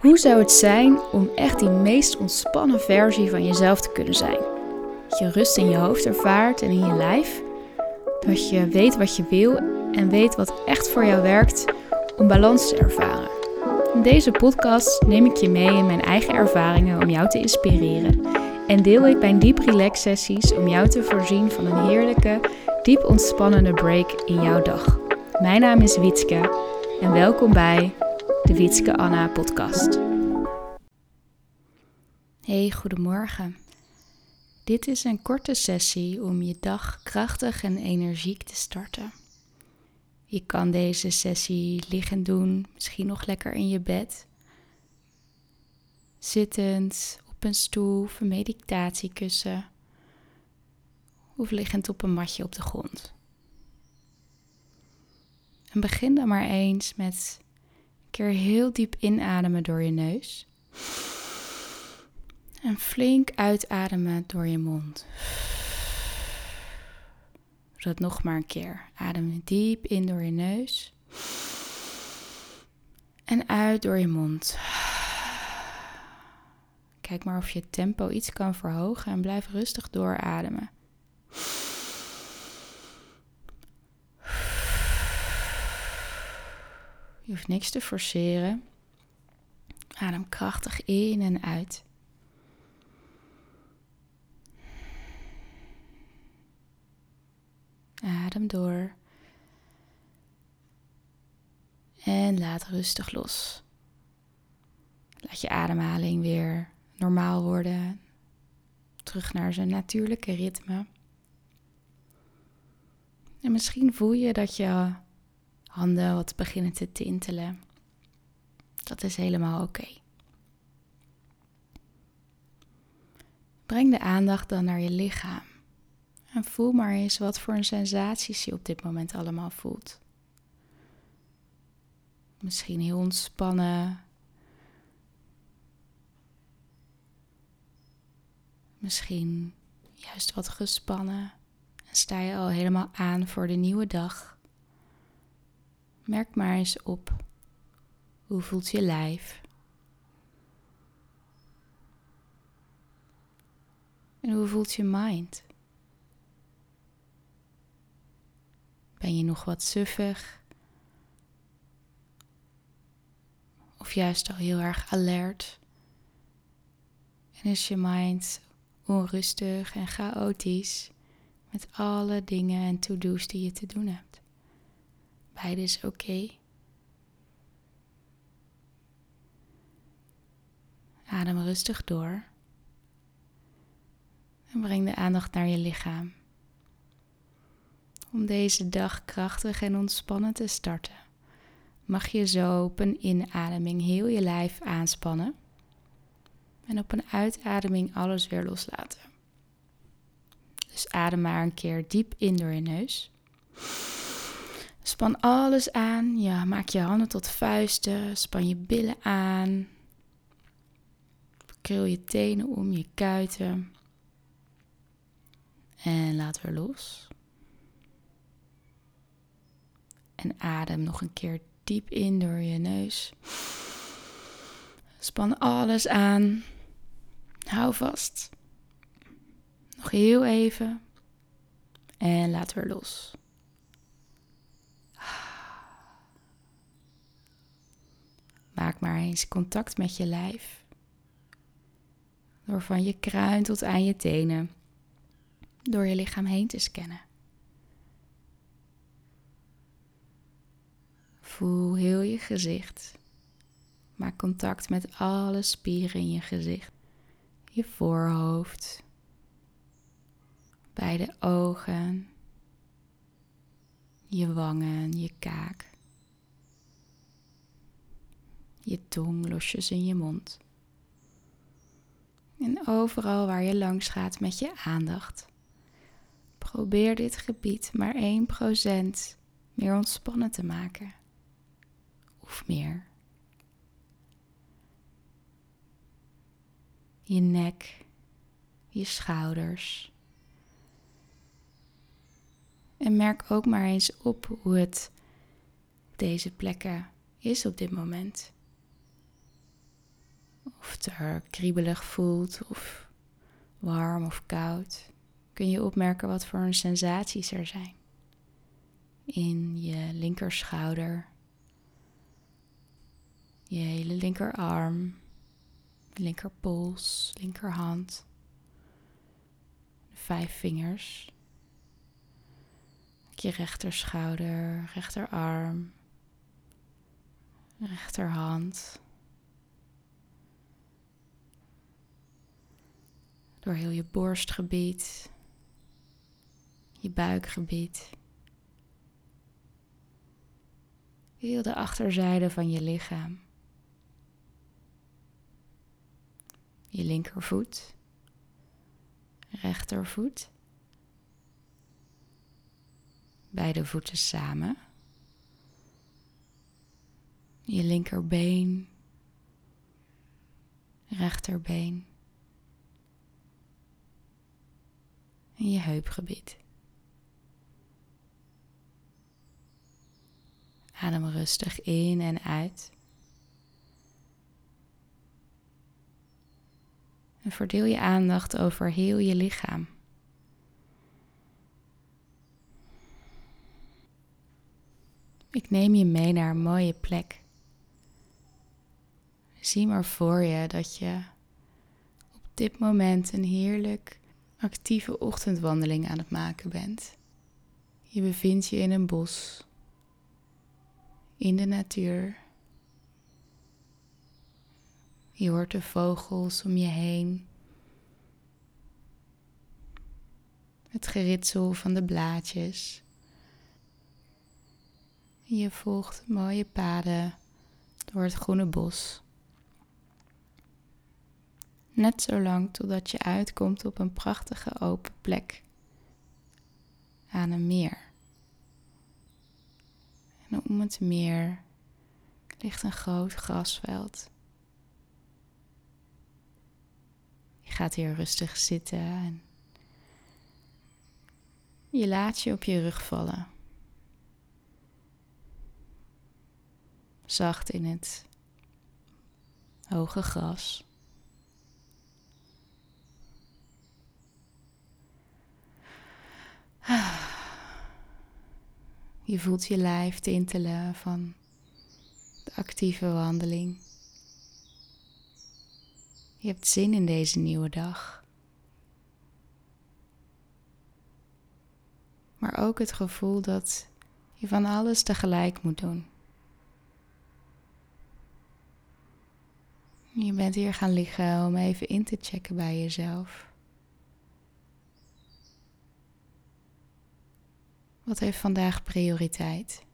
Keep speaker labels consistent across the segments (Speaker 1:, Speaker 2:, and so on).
Speaker 1: Hoe zou het zijn om echt die meest ontspannen versie van jezelf te kunnen zijn? Dat je rust in je hoofd ervaart en in je lijf. Dat je weet wat je wil en weet wat echt voor jou werkt om balans te ervaren. In deze podcast neem ik je mee in mijn eigen ervaringen om jou te inspireren. En deel ik mijn diep relax sessies om jou te voorzien van een heerlijke, diep ontspannende break in jouw dag. Mijn naam is Wietske en welkom bij de Wietske Anna podcast. Hey, goedemorgen. Dit is een korte sessie om je dag krachtig en energiek te starten. Je kan deze sessie liggend doen, misschien nog lekker in je bed. Zittend op een stoel of een meditatiekussen. Of liggend op een matje op de grond. En begin dan maar eens met heel diep inademen door je neus. En flink uitademen door je mond. Doe dat nog maar een keer. Adem diep in door je neus. En uit door je mond. Kijk maar of je tempo iets kan verhogen en blijf rustig doorademen. Je hoeft niks te forceren. Adem krachtig in en uit. Adem door. En laat rustig los. Laat je ademhaling weer normaal worden. Terug naar zijn natuurlijke ritme. En misschien voel je dat je handen wat beginnen te tintelen. Dat is helemaal oké. Breng de aandacht dan naar je lichaam. En voel maar eens wat voor een sensaties je op dit moment allemaal voelt. Misschien heel ontspannen. Misschien juist wat gespannen. En sta je al helemaal aan voor de nieuwe dag. Merk maar eens op. Hoe voelt je lijf? En hoe voelt je mind? Ben je nog wat suffig? Of juist al heel erg alert? En is je mind onrustig en chaotisch met alle dingen en to-do's die je te doen hebt? Beide is oké. Adem rustig door. En breng de aandacht naar je lichaam om deze dag krachtig en ontspannen te starten, mag je zo op een inademing heel je lijf aanspannen en op een uitademing alles weer loslaten. Dus adem maar een keer diep in door je neus. Span alles aan. Ja, maak je handen tot vuisten. Span je billen aan. Krul je tenen om je kuiten. En laat weer los. En adem nog een keer diep in door je neus. Span alles aan. Hou vast. Nog heel even. En laat weer los. Maak maar eens contact met je lijf. Door van je kruin tot aan je tenen. Door je lichaam heen te scannen. Voel heel je gezicht. Maak contact met alle spieren in je gezicht. Je voorhoofd. Beide ogen. Je wangen, je kaak. Je tong losjes in je mond. En overal waar je langs gaat met je aandacht. Probeer dit gebied maar 1% meer ontspannen te maken of meer. Je nek, je schouders. En merk ook maar eens op hoe het deze plekken is op dit moment. Het er kriebelig voelt of warm of koud, kun je opmerken wat voor sensaties er zijn. In je linkerschouder, je hele linkerarm, linkerpols, linkerhand, vijf vingers, je rechterschouder, rechterarm, rechterhand. Door heel je borstgebied, je buikgebied. Heel de achterzijde van je lichaam. Je linkervoet, rechtervoet. Beide voeten samen. Je linkerbeen, rechterbeen. En je heupgebied. Adem rustig in en uit. En verdeel je aandacht over heel je lichaam. Ik neem je mee naar een mooie plek. Zie maar voor je dat je op dit moment een heerlijk actieve ochtendwandeling aan het maken bent. Je bevindt je in een bos, in de natuur. Je hoort de vogels om je heen. Het geritsel van de blaadjes. Je volgt mooie paden door het groene bos. Net zo lang totdat je uitkomt op een prachtige open plek aan een meer. En om het meer ligt een groot grasveld. Je gaat hier rustig zitten en je laat je op je rug vallen. Zacht in het hoge gras. Je voelt je lijf tintelen van de actieve wandeling. Je hebt zin in deze nieuwe dag. Maar ook het gevoel dat je van alles tegelijk moet doen. Je bent hier gaan liggen om even in te checken bij jezelf. Wat heeft vandaag prioriteit?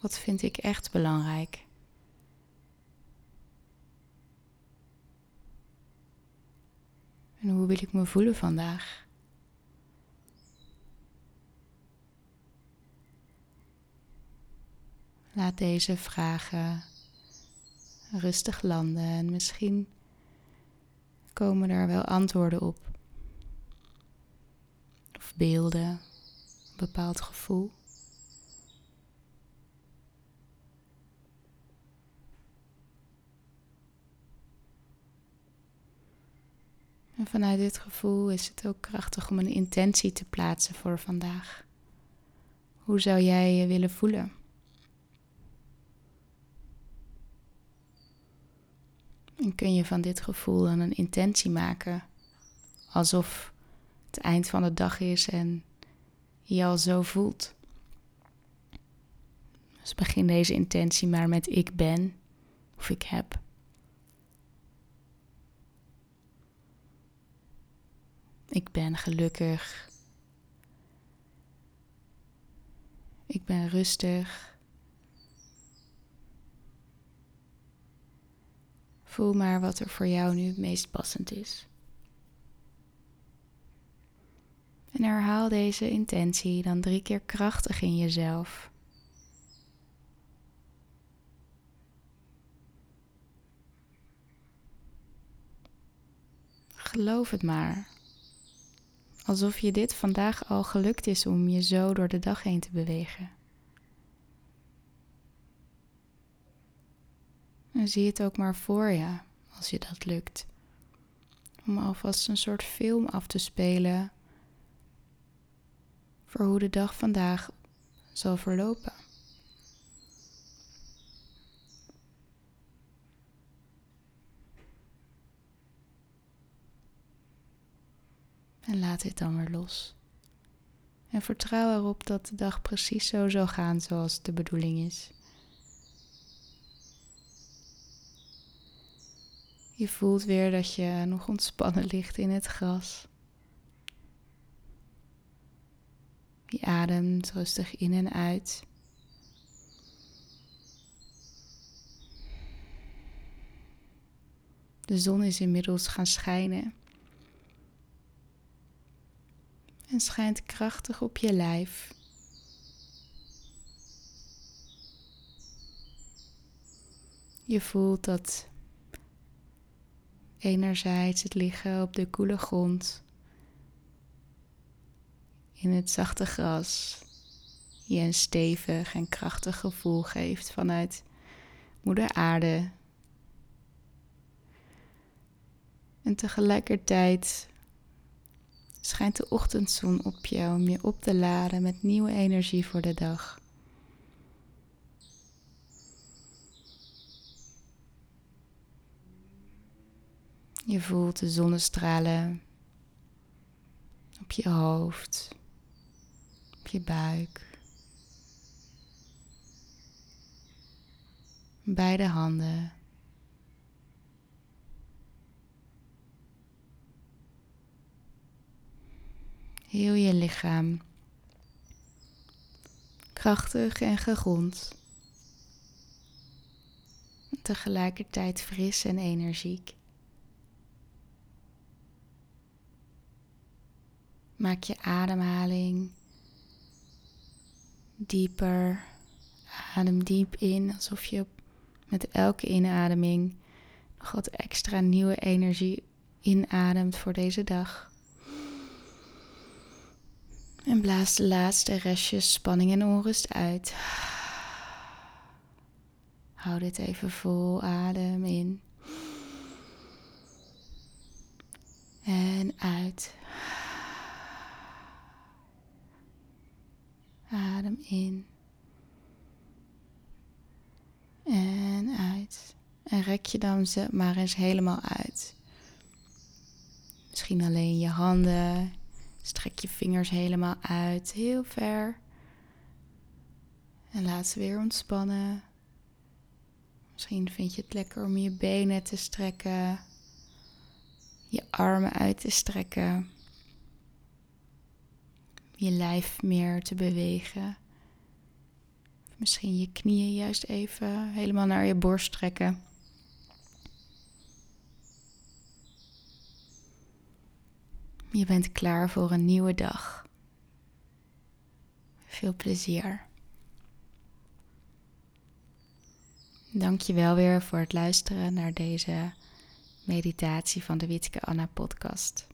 Speaker 1: Wat vind ik echt belangrijk? En hoe wil ik me voelen vandaag? Laat deze vragen rustig landen en misschien komen er wel antwoorden op beelden, een bepaald gevoel. En vanuit dit gevoel is het ook krachtig om een intentie te plaatsen voor vandaag. Hoe zou jij je willen voelen? En kun je van dit gevoel dan een intentie maken, alsof het eind van de dag is en je al zo voelt. Dus begin deze intentie maar met ik ben of ik heb. Ik ben gelukkig. Ik ben rustig. Voel maar wat er voor jou nu het meest passend is. En herhaal deze intentie dan drie keer krachtig in jezelf. Geloof het maar. Alsof je dit vandaag al gelukt is om je zo door de dag heen te bewegen. En zie het ook maar voor je, als je dat lukt. Om alvast een soort film af te spelen voor hoe de dag vandaag zal verlopen. En laat dit dan weer los. En vertrouw erop dat de dag precies zo zal gaan zoals de bedoeling is. Je voelt weer dat je nog ontspannen ligt in het gras. Je ademt rustig in en uit. De zon is inmiddels gaan schijnen. En schijnt krachtig op je lijf. Je voelt dat enerzijds het liggen op de koele grond in het zachte gras je een stevig en krachtig gevoel geeft vanuit Moeder Aarde. En tegelijkertijd schijnt de ochtendzon op jou om je op te laden met nieuwe energie voor de dag. Je voelt de zonnestralen op je hoofd, je buik, beide handen. Heel je lichaam. Krachtig en gegrond. Tegelijkertijd fris en energiek. Maak je ademhaling dieper. Adem diep in, alsof je met elke inademing nog wat extra nieuwe energie inademt voor deze dag. En blaas de laatste restjes spanning en onrust uit. Hou dit even vol. Adem in. En uit. Adem in. En uit. En rek je dan ze maar eens helemaal uit. Misschien alleen je handen. Strek je vingers helemaal uit, heel ver. En laat ze weer ontspannen. Misschien vind je het lekker om je benen te strekken. Je armen uit te strekken je lijf meer te bewegen. Misschien je knieën juist even helemaal naar je borst trekken. Je bent klaar voor een nieuwe dag. Veel plezier. Dank je wel weer voor het luisteren naar deze meditatie van de Witke Anna podcast.